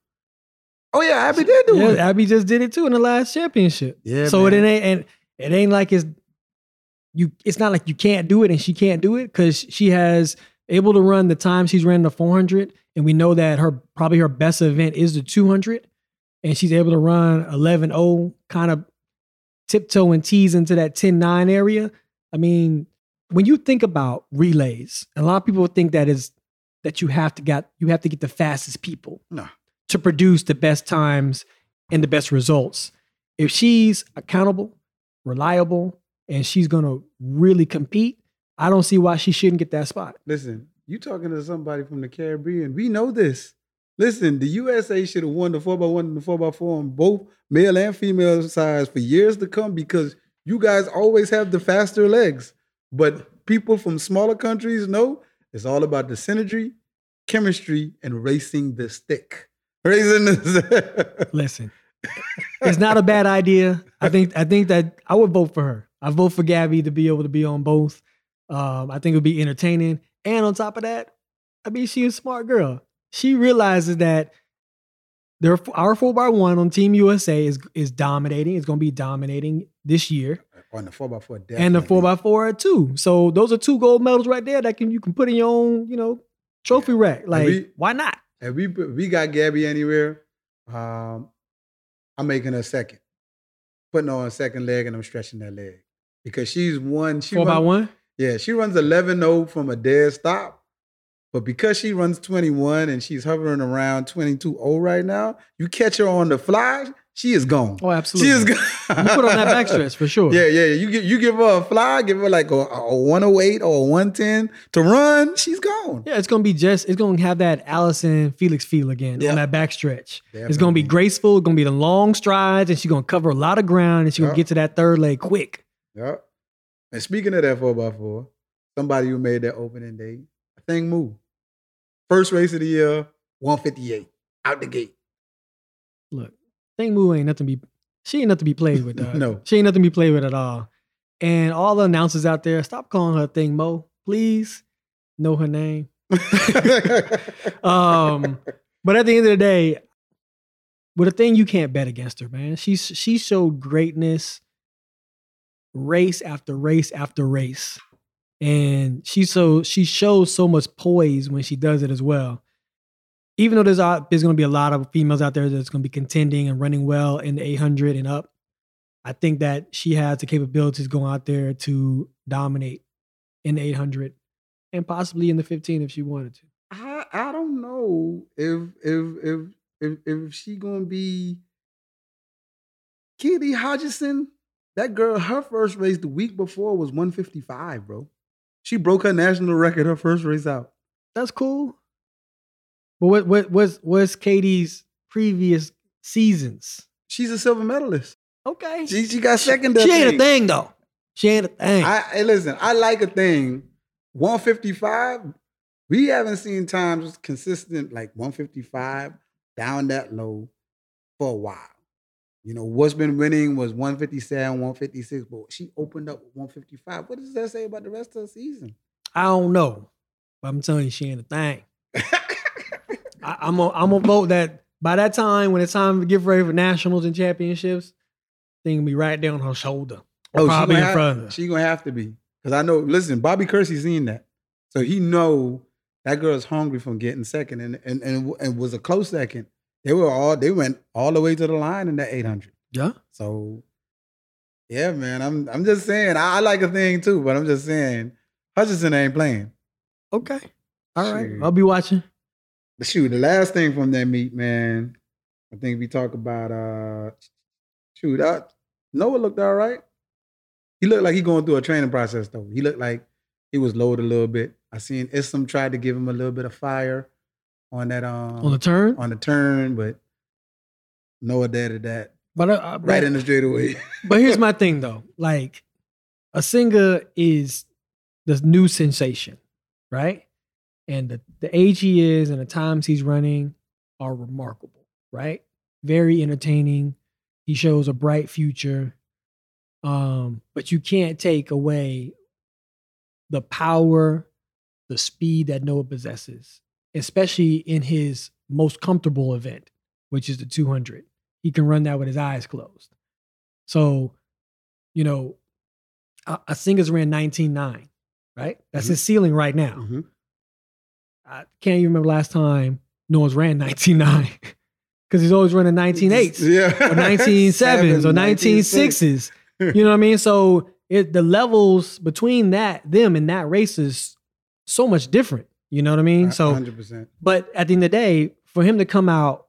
Oh yeah, Abby did do Yeah, it. Abby just did it too in the last championship. Yeah, so man. it ain't and it ain't like it's you. It's not like you can't do it and she can't do it because she has able to run the time she's ran the 400, and we know that her probably her best event is the 200, and she's able to run 11.0 kind of tiptoe and tease into that 10-9 area. I mean, when you think about relays, a lot of people think that is that you have to get you have to get the fastest people No. to produce the best times and the best results. If she's accountable, reliable, and she's gonna really compete, I don't see why she shouldn't get that spot. Listen, you talking to somebody from the Caribbean. We know this. Listen, the USA should have won the 4x1 and the 4x4 on both male and female sides for years to come because you guys always have the faster legs. But people from smaller countries know it's all about the synergy, chemistry, and racing the stick. Racing the Listen, it's not a bad idea. I think I think that I would vote for her. I vote for Gabby to be able to be on both. Um, I think it would be entertaining. And on top of that, I mean, she's a smart girl. She realizes that their our four by one on Team USA is is dominating. It's going to be dominating this year, on the 4x4 and the four by four too. So those are two gold medals right there that can you can put in your own you know trophy rack. Like we- why not? If we we got Gabby anywhere, um, I'm making her second, putting her on a second leg, and I'm stretching that leg because she's one. She Four by one. Yeah, she runs 11-0 from a dead stop, but because she runs 21 and she's hovering around 22-0 right now, you catch her on the fly, she is gone. Oh, absolutely. she is gone. You put on that backstretch for sure. Yeah, yeah, yeah. You give you give her a fly, give her like a, a 108 or a 110 to run, she's gone. Yeah, it's gonna be just it's gonna have that Allyson Felix feel again Yeah. on that backstretch. It's gonna be graceful, it's gonna be the long strides, and she's gonna cover a lot of ground and she's gonna Yeah. get to that third leg quick. Yep. And speaking of that 4x4, somebody who made that opening day, Athing Mu. First race of the year, 158, out the gate. Look, Thing Moo ain't nothing to be she ain't nothing to be played with. dog. No. She ain't nothing to be played with at all. And all the announcers out there, stop calling her Thing Mo. Please know her name. Um, but at the end of the day, with Athing you can't bet against her, man. She's she showed greatness race after race after race. And she so she shows so much poise when she does it as well. Even though there's there's going to be a lot of females out there that's going to be contending and running well in the 800 and up, I think that she has the capabilities going out there to dominate in the 800 and possibly in the 15 if she wanted to. I I don't know if if if if if she gonna be Keely Hodgkinson. That girl, her first race the week before was 155, bro. She broke her national record her first race out. That's cool. But what what was was Keely's previous seasons? She's a silver medalist. Okay. She she got second. that She ain't Athing. thing though. She ain't Athing. I hey, listen, I like Athing. 155. We haven't seen times consistent like 155 down that low for a while. You know, what's been winning was 157, 156, but she opened up with 155. What does that say about the rest of the season? I don't know. But I'm telling you, she ain't Athing. I, I'm gonna vote that by that time, when it's time to get ready for nationals and championships, thing will be right there on her shoulder. Oh, she probably gonna in have- front of her. She gonna have to be. Because I know, listen, Bobby Kersee seen that. So he know that girl's hungry from getting second and and, and and was a close second. They were all they went all the way to the line in that 800. yeah. So yeah, man, I'm I'm just saying I, I like Athing too, but I'm just saying Hodgkinson ain't playing. Okay. All right. Shoot. I'll be watching. But shoot, the last thing from that meet, man, I think we talk about uh shoot, uh, Noah looked all right. He looked like he going through a training process though. He looked like he was loaded a little bit. I seen Issam tried to give him a little bit of fire on that um On the turn. on the turn, but Noah did that But, uh, uh, right but- in the straightaway. But here's my thing though. Like Asinga is the new sensation, right? And the, the age he is and the times he's running are remarkable, right? Very entertaining. He shows a bright future. Um, but you can't take away the power, the speed that Noah possesses, especially in his most comfortable event, which is the 200. He can run that with his eyes closed. So, you know, Asinga's ran 19.9, right? That's Mhm. his ceiling right now. Mhm. I can't even remember last time Noah's ran 19.9 because he's always running 19.8s Yeah. or 19.7s or 19.6s. You know what I mean? So it the levels between that them and that race is so much different. You know what I mean? So, 100%. but at the end of the day, for him to come out,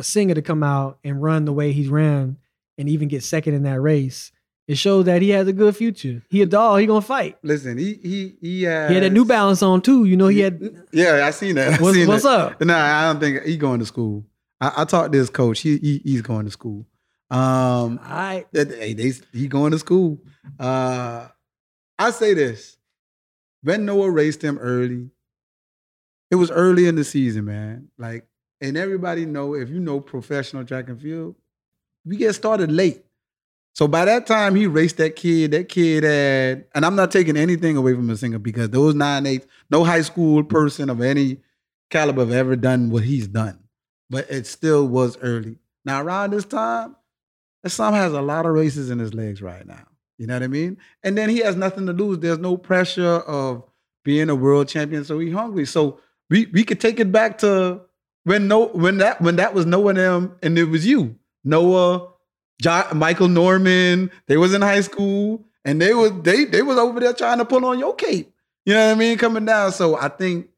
Asinga to come out and run the way he's ran, and even get second in that race, it shows that he has a good future. He a dog. He gonna fight. Listen, he he he has, He had a New Balance on too. You know, he had. Yeah, I seen that. I What's, seen what's that. up? Nah, I don't think he going to school. I, I talked to his coach. He, he he's going to school. Um, I that- hey, they he going to school. Uh, I say this: when Noah raced him early, it was early in the season, man. Like, and everybody know if you know professional track and field, we get started late. So by that time he raced that kid, that kid had, and I'm not taking anything away from the singer because those nine eights, no high school person of any caliber have ever done what he's done. But it still was early. Now around this time, Sam has a lot of races in his legs right now. You know what I mean? And then he has nothing to lose. There's no pressure of being a world champion, so he's hungry. So we we could take it back to when no when that when that was Noah and them and it was you, Noah, jo- Michael Norman. They was in high school and they was they they was over there trying to pull on your cape. You know what I mean? Coming down. So I think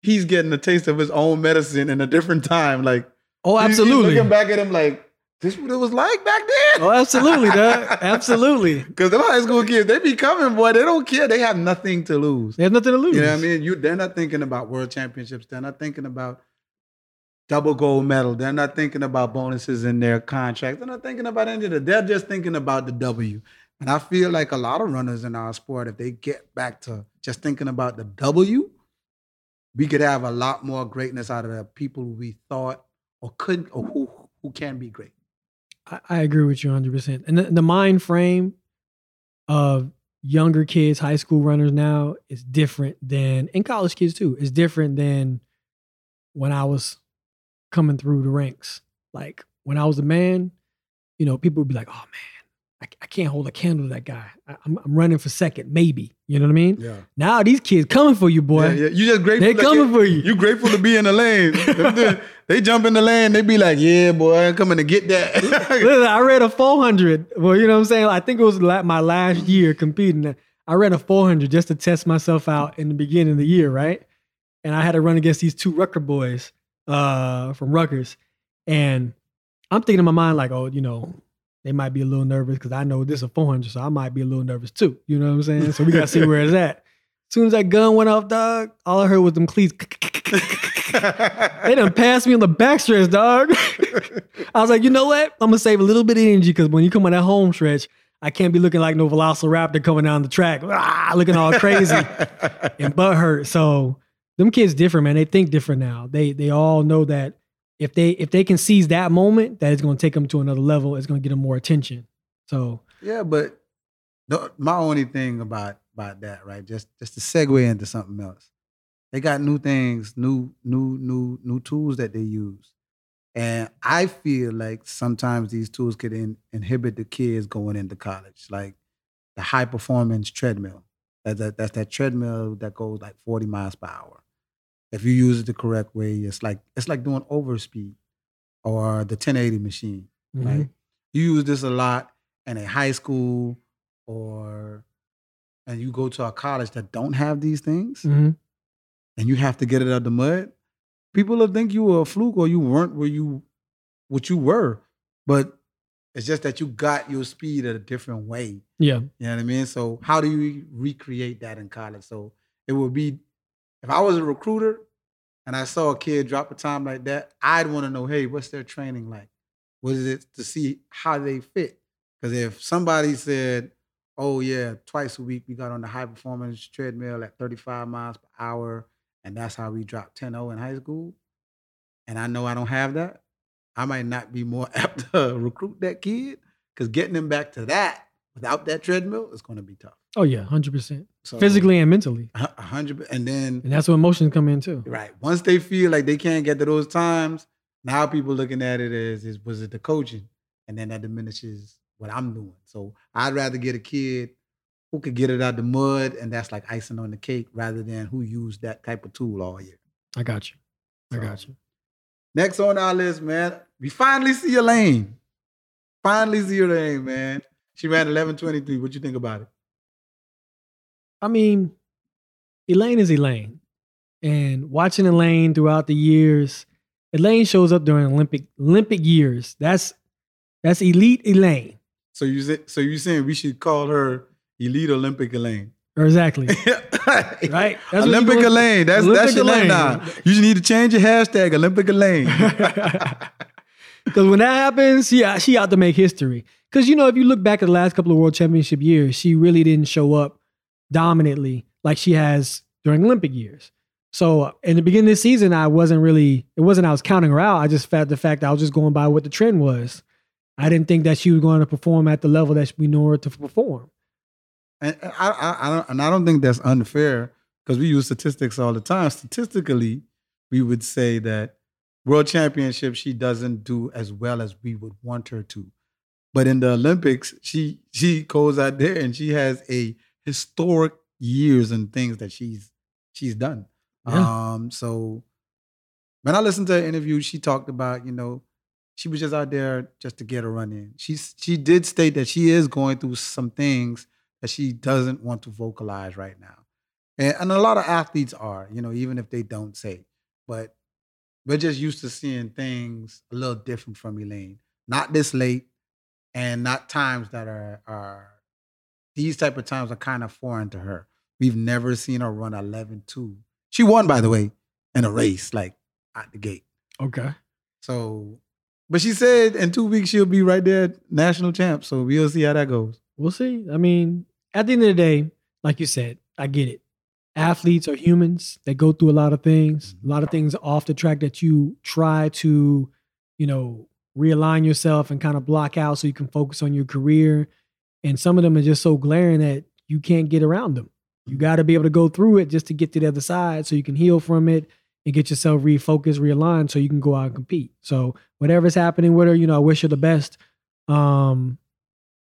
he's getting a taste of his own medicine in a different time. Like oh he's- he's absolutely. looking back at him like this what it was like back then. Oh absolutely, dog. Absolutely. Because them high school kids, they be coming, boy. They don't care. They have nothing to lose. They have nothing to lose. You know what I mean? You they're not thinking about world championships. They're not thinking about double gold medal. They're not thinking about bonuses in their contract. They're not thinking about any of that. They're just thinking about the W. And I feel like a lot of runners in our sport, if they get back to just thinking about the W, we could have a lot more greatness out of the people we thought or couldn't or who who can be great. I, agree with you 100%. And the, the mind frame of younger kids, high school runners now is different than, and college kids too, is different than when I was coming through the ranks. Like when I was a man, you know, people would be like, oh man, I, I can't hold a candle to that guy. I, I'm, I'm running for second, maybe. You know what I mean? Yeah. Now these kids coming for you, boy. Yeah, yeah. You just grateful. They that coming for you. You grateful to be in the lane. they, they jump in the lane. They be like, "Yeah, boy, I'm coming to get that." Listen, I read a 400. Well, you know what I'm saying? I think it was my last year competing. I ran a 400 just to test myself out in the beginning of the year, right? And I had to run against these two Rucker boys uh, from Rutgers. And I'm thinking in my mind, like, oh, you know, they might be a little nervous because I know this is a 400, so I might be a little nervous too. You know what I'm saying? So we got to see where it's at. As soon as that gun went off, dog, all I heard was them cleats. They done passed me on the backstretch, dog. I was like, you know what? I'm gonna save a little bit of energy because when you come on that home stretch, I can't be looking like no Velociraptor coming down the track, ah, looking all crazy and butt hurt. So them kids different, man. They think different now. They they all know that if they if they can seize that moment, that is gonna take them to another level. It's gonna get them more attention. So yeah, but the, my only thing about about that, right? Just just to segue into something else. They got new things, new new new new tools that they use, and I feel like sometimes these tools could in, inhibit the kids going into college, like the high performance treadmill. That's that, that's that treadmill that goes like 40 miles per hour. If you use it the correct way, it's like it's like doing overspeed or the 1080 machine. mhm. Right? You use this a lot in a high school or and you go to a college that don't have these things Mhm. and you have to get it out the mud, people will think you were a fluke or you weren't where you what you were. But it's just that you got your speed at a different way. yeah, You know what I mean? So how do you recreate that in college? So it would be if I was a recruiter and I saw a kid drop a time like that, I'd want to know, hey, what's their training like? What is it to see how they fit? Because if somebody said, oh yeah, twice a week we got on the high performance treadmill at 35 miles per hour, and that's how we dropped 10-0 in high school, and I know I don't have that, I might not be more apt to recruit that kid because getting them back to that without that treadmill it's going to be tough. oh yeah, hundred percent, So physically and mentally, hundred, and then and that's where emotions come in too. right once they feel like they can't get to those times, now people looking at it as is was it the coaching, and then that diminishes what I'm doing. So I'd rather get a kid who could get it out the mud, and that's like icing on the cake, rather than who used that type of tool all year. I got you. I So, got you. Next on our list, man, we finally see your lane. Finally see your lane, man. She ran eleven twenty three. What you think about it? I mean, Elaine is Elaine, and watching Elaine throughout the years, Elaine shows up during Olympic Olympic years. That's that's elite Elaine. So you say, so you saying we should call her elite Olympic Elaine? Exactly. right. That's Olympic Elaine. That's Olympic that's your Elaine. name now. You just need to change your hashtag Olympic Elaine. Because when that happens, she she out to make history. Because you know, if you look back at the last couple of World Championship years, she really didn't show up dominantly like she has during Olympic years. So uh, in the beginning of the season, I wasn't really. It wasn't I was counting her out. I just felt the fact I was just going by what the trend was. I didn't think that she was going to perform at the level that we know her to perform. And uh, I, I, I don't, and I don't think that's unfair because we use statistics all the time. Statistically, we would say that world championship she doesn't do as well as we would want her to. But in the Olympics, she she goes out there and she has a historic years and things that she's she's done. Yeah. Um, so when I listened to her interview, she talked about, you know, she was just out there just to get a run in. She she did state that she is going through some things that she doesn't want to vocalize right now. And, and a lot of athletes are, you know, even if they don't say. But we're just used to seeing things a little different from Elaine. Not this late and not times that are are these type of times are kind of foreign to her. We've never seen her run 11-2. She won, by the way, in a race, like at the gate. Okay. So, but she said in two weeks she'll be right there, national champ. So we'll see how that goes. We'll see. I mean, at the end of the day, like you said, I get it. Athletes are humans. They go through a lot of things, mm-hmm. a lot of things off the track that you try to, you know, realign yourself and kind of block out so you can focus on your career. And some of them are just so glaring that you can't get around them. You got to be able to go through it just to get to the other side so you can heal from it and get yourself refocused, realigned so you can go out and compete. So whatever's happening with her, you know, I wish her the best. Um,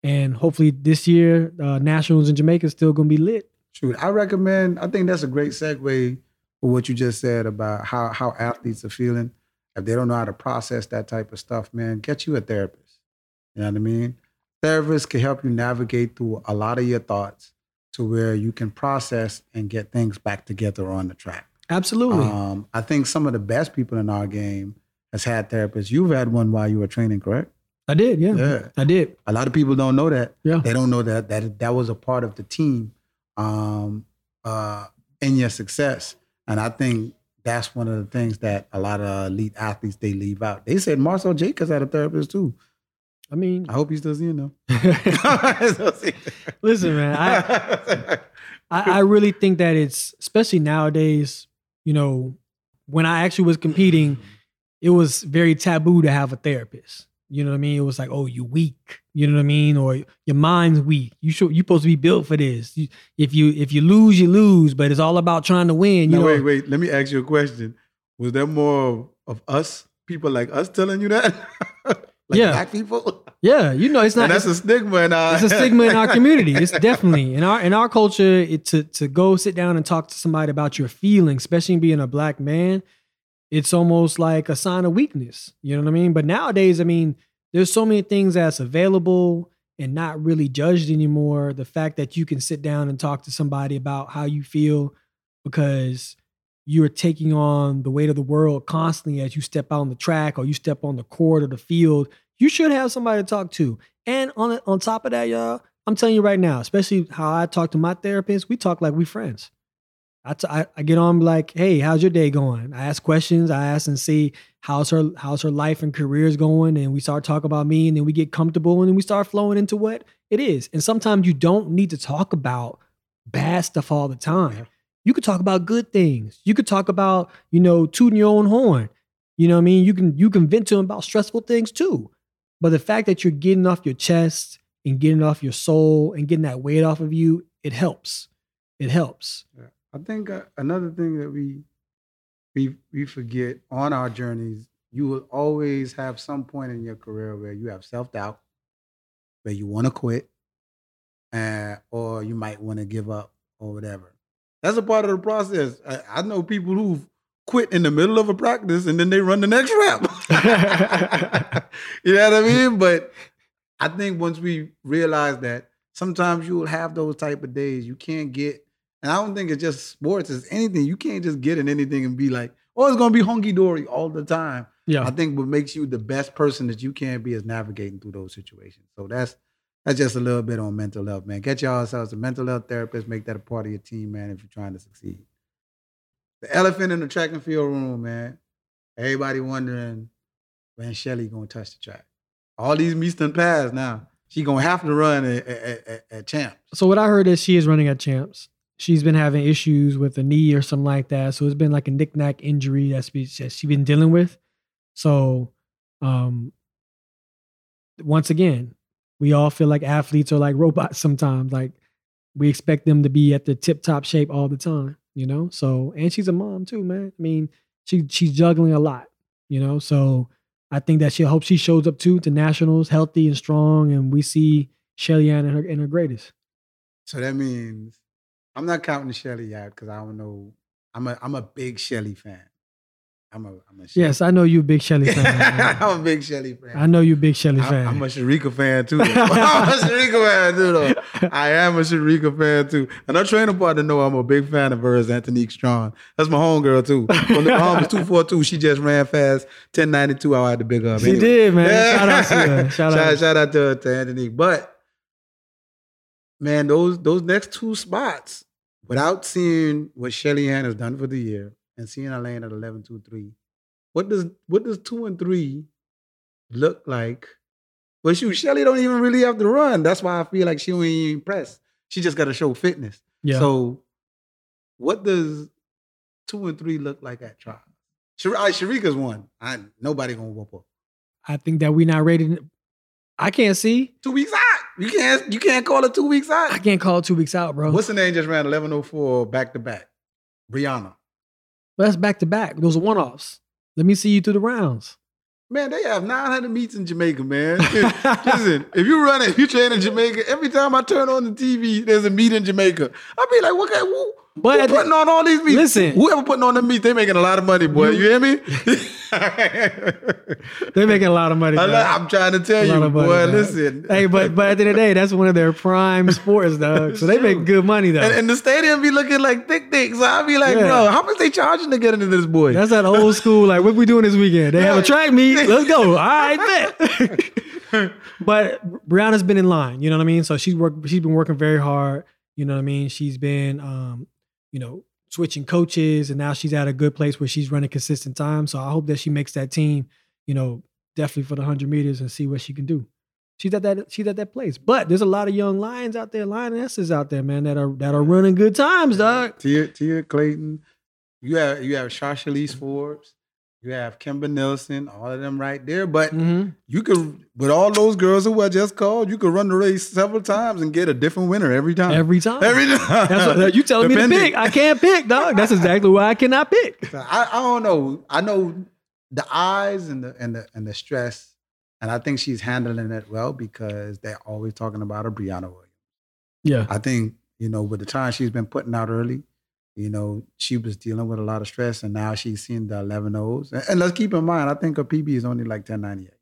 and hopefully this year, uh, Nationals in Jamaica is still going to be lit. Shoot, I recommend. I think that's a great segue for what you just said about how how athletes are feeling. If they don't know how to process that type of stuff, man, get you a therapist. You know what I mean? Therapists can help you navigate through a lot of your thoughts to where you can process and get things back together on the track. Absolutely. Um, I think some of the best people in our game has had therapists. You've had one while you were training, correct? I did, yeah. yeah. I did. A lot of people don't know that. Yeah. They don't know that that that was a part of the team um, uh, in your success. And I think that's one of the things that a lot of elite athletes they leave out. They said Marcell Jacobs had a therapist too. I mean, I hope he's still seeing them. Listen, man, I, I I really think that it's especially nowadays. You know, when I actually was competing, it was very taboo to have a therapist. You know what I mean? It was like, oh, you weak. You know what I mean? Or your mind's weak. You should you supposed to be built for this. You, if you if you lose, you lose. But it's all about trying to win. You no, know? wait, wait. Let me ask you a question. Was there more of us, people like us, telling you that? like yeah, black people. Yeah, you know, it's not. And that's a stigma in our. It's a stigma in our community. It's definitely in our in our culture. It, to to go sit down and talk to somebody about your feelings, especially being a black man it's almost like a sign of weakness. You know what I mean? But nowadays, I mean, there's so many things that's available and not really judged anymore. The fact that you can sit down and talk to somebody about how you feel because you're taking on the weight of the world constantly as you step out on the track or you step on the court or the field. You should have somebody to talk to. And on on top of that, y'all, I'm telling you right now, especially how I talk to my therapist, we talk like we friends. I, t- I, I get on like, hey, how's your day going? I ask questions. I ask and see how's her how's her life and careers going, and we start talking about me, and then we get comfortable, and then we start flowing into what it is. And sometimes you don't need to talk about bad stuff all the time. You could talk about good things. You could talk about you know tooting your own horn. You know what I mean? You can you can vent to them about stressful things too. But the fact that you're getting off your chest and getting off your soul and getting that weight off of you, it helps. It helps. Yeah. I think uh, another thing that we we we forget on our journeys, you will always have some point in your career where you have self doubt, where you want to quit, uh, or you might want to give up or whatever. That's a part of the process. I, I know people who've quit in the middle of a practice and then they run the next rep. you know what I mean? But I think once we realize that sometimes you will have those type of days, you can't get, and I don't think it's just sports, it's anything. You can't just get in anything and be like, oh, it's gonna be hunky dory all the time. Yeah. I think what makes you the best person that you can be is navigating through those situations. So that's that's just a little bit on mental health, man. Get yourselves a mental health therapist, make that a part of your team, man, if you're trying to succeed. The elephant in the track and field room, man. Everybody wondering when Shelly gonna touch the track. All these meets done passed now. She gonna have to run at, at, at, at champs. So what I heard is she is running at champs. She's been having issues with a knee or something like that. So it's been like a knick-knack injury that she's been dealing with. So um once again, we all feel like athletes are like robots sometimes. Like we expect them to be at the tip top shape all the time, you know? So and she's a mom too, man. I mean, she she's juggling a lot, you know. So I think that she hope she shows up too to nationals healthy and strong, and we see Shelly Ann in her in her greatest. So that means I'm not counting Shelly out because I don't know. I'm a I'm a big Shelly fan. I'm a I'm a Shelly. Yes, I know you big Shelly fan. I'm a big Shelly fan. I know you a big Shelly fan. I'm a Shericka fan too. I'm a Shericka fan too, though. I am a Shericka fan too. And our trainer partner know I'm a big fan of hers, Anthonique Strachan. That's my homegirl too. From the Bahamas 242, she just ran fast. 1092, I had to big up. She did, man. Shout out to her. Shout Shout, out. shout out to, to Anthonique. But man, those those next two spots, without seeing what Shelly Ann has done for the year and seeing her laying at 11 2 3, what does what does two and three look like? Well, shoot, Shelly don't even really have to run. That's why I feel like she ain't even press. She just got to show fitness. Yeah. So, what does two and three look like at? Shar- uh, Shericka's one. I nobody gonna whoop her. I think that we not ready. To, I can't see. Two weeks out. You can't you can't call it two weeks out. I can't call it two weeks out, bro. What's the name just ran 1104 back to back? Brianna. But that's back to back. Those are one offs. Let me see you through the rounds. Man, they have 900 meets in Jamaica, man. Listen, if you run it, if you train in Jamaica, every time I turn on the TV, there's a meet in Jamaica. I'll be like, what kind who, But who at the- putting on all these meets? Listen. Whoever putting on the meets, they making a lot of money, boy. You, hear me? They're making a lot of money. I'm trying to tell A you, money, boy. dog. Listen. Hey, but but at the end of the day, that's one of their prime sports, dog. So they make good money though. and, and the stadium be looking like thick thick. So I'll be like, Yeah. bro, how much they charging to get into this boy? That's that old school. Like, what we doing this weekend? They have a track meet. Let's go. All right, bet. but Brianna's been in line. You know what I mean. So she's worked. She's been working very hard. You know what I mean. She's been, um, you know, switching coaches, and now she's at a good place where she's running consistent time. So I hope that she makes that team. You know, definitely for the hundred meters and see what she can do. She's at that. She's at that place. But there's a lot of young lions out there, lionesses out there, man, that are that are running good times, dog. Tia, Tia Clayton. You have you have Shashalee Forbes. You have Kemba Nelson. All of them right there. But Mm-hmm. you could, with all those girls who I just called, you could run the race several times and get a different winner every time. Every time. Every time. That's what you telling me to pick. I can't pick, dog. That's exactly why I cannot pick. I, I don't know. I know the eyes and the and the and the stress, and I think she's handling it well because they're always talking about her, Brianna Williams. Yeah. I think you know with the time she's been putting out early, you know she was dealing with a lot of stress, and now she's seeing the 11 O's. And, and let's keep in mind, I think her PB is only like 1098,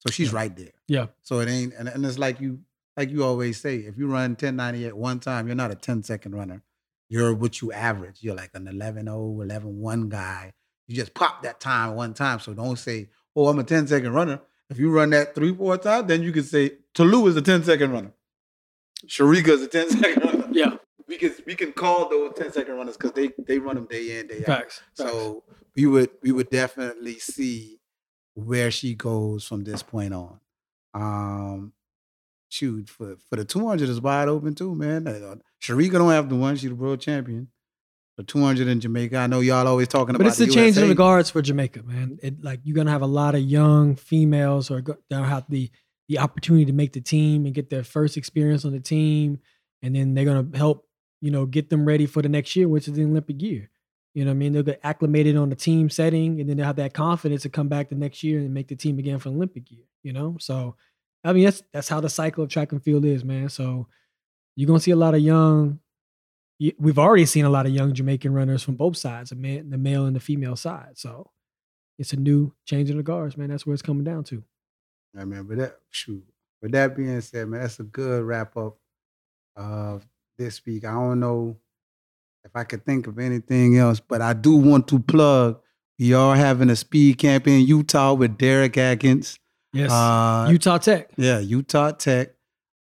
so she's Yeah. right there. Yeah. So it ain't, and, and it's like you like you always say, if you run 1098 one time, you're not a 10 second runner. You're what you average. You're like an 11 11 1 guy. You just pop that time one time. So don't say, oh, I'm a 10 second runner. If you run that three, four times, then you can say, Ta Lou is a 10 second runner. Shericka is a 10 second runner. Yeah. We can we can call those 10 second runners because they they run them day in, day out. Facts. Facts. So we would we would definitely see where she goes from this point on. Um, shoot for for the 200 is wide open too, man. Uh, Shericka don't have the one; she's the world champion. The 200 in Jamaica, I know y'all always talking about. but it's the the change in guards for Jamaica, man. It like you're gonna have a lot of young females or they'll have the the opportunity to make the team and get their first experience on the team, and then they're gonna help you know get them ready for the next year, which is the Olympic year. You know I mean? They'll get acclimated on the team setting, and then they'll have that confidence to come back the next year and make the team again for Olympic year. You know, so I mean that's that's how the cycle of track and field is, man. So you're gonna see a lot of young. We've already seen a lot of young Jamaican runners from both sides, the man, the male and the female side. So it's a new change in the guards, man. That's where it's coming down to. I remember that. Shoot, with that being said, man, that's a good wrap up of this week. I don't know if I could think of anything else, but I do want to plug. We are having a speed camp in Utah with Derrick Atkins. Yes. Uh, Utah Tech. Yeah, Utah Tech.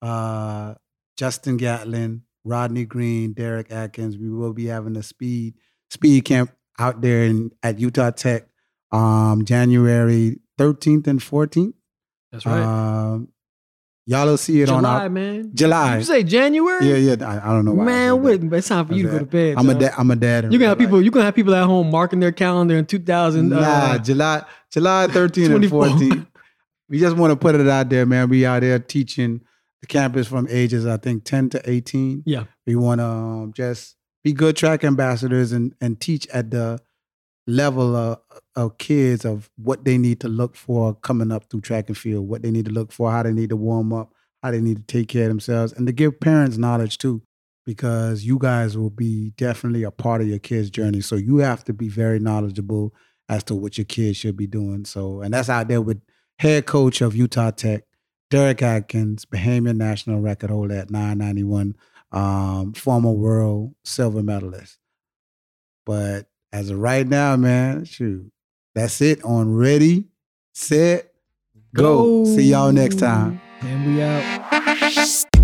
Uh, Justin Gatlin, Rodney Green, Derrick Atkins. We will be having a speed speed camp out there in, at Utah Tech um, January 13th and 14th. That's right. Um, Y'all will see it July, on our man. July. You say January? Yeah, yeah. I, I don't know why. Man, wait, it's time for you to go to bed. I'm a dad. I'm a dad. You gonna have people. You gonna have people at home marking their calendar in 2000. Nah, uh, July, July 13 and 14. we just want to put it out there, man. We out there teaching the campus from ages I think 10 to 18. Yeah. We want to um, just be good track ambassadors and and teach at the level of, of kids of what they need to look for coming up through track and field, what they need to look for, how they need to warm up, how they need to take care of themselves, and to give parents knowledge too, because you guys will be definitely a part of your kids' journey. So you have to be very knowledgeable as to what your kids should be doing. So, and that's out there with head coach of Utah Tech, Derrick Atkins, Bahamian national record holder at 991, um, former world silver medalist. But as of right now, man, shoot, that's it on ready, set, go. go. See y'all next time. And we out.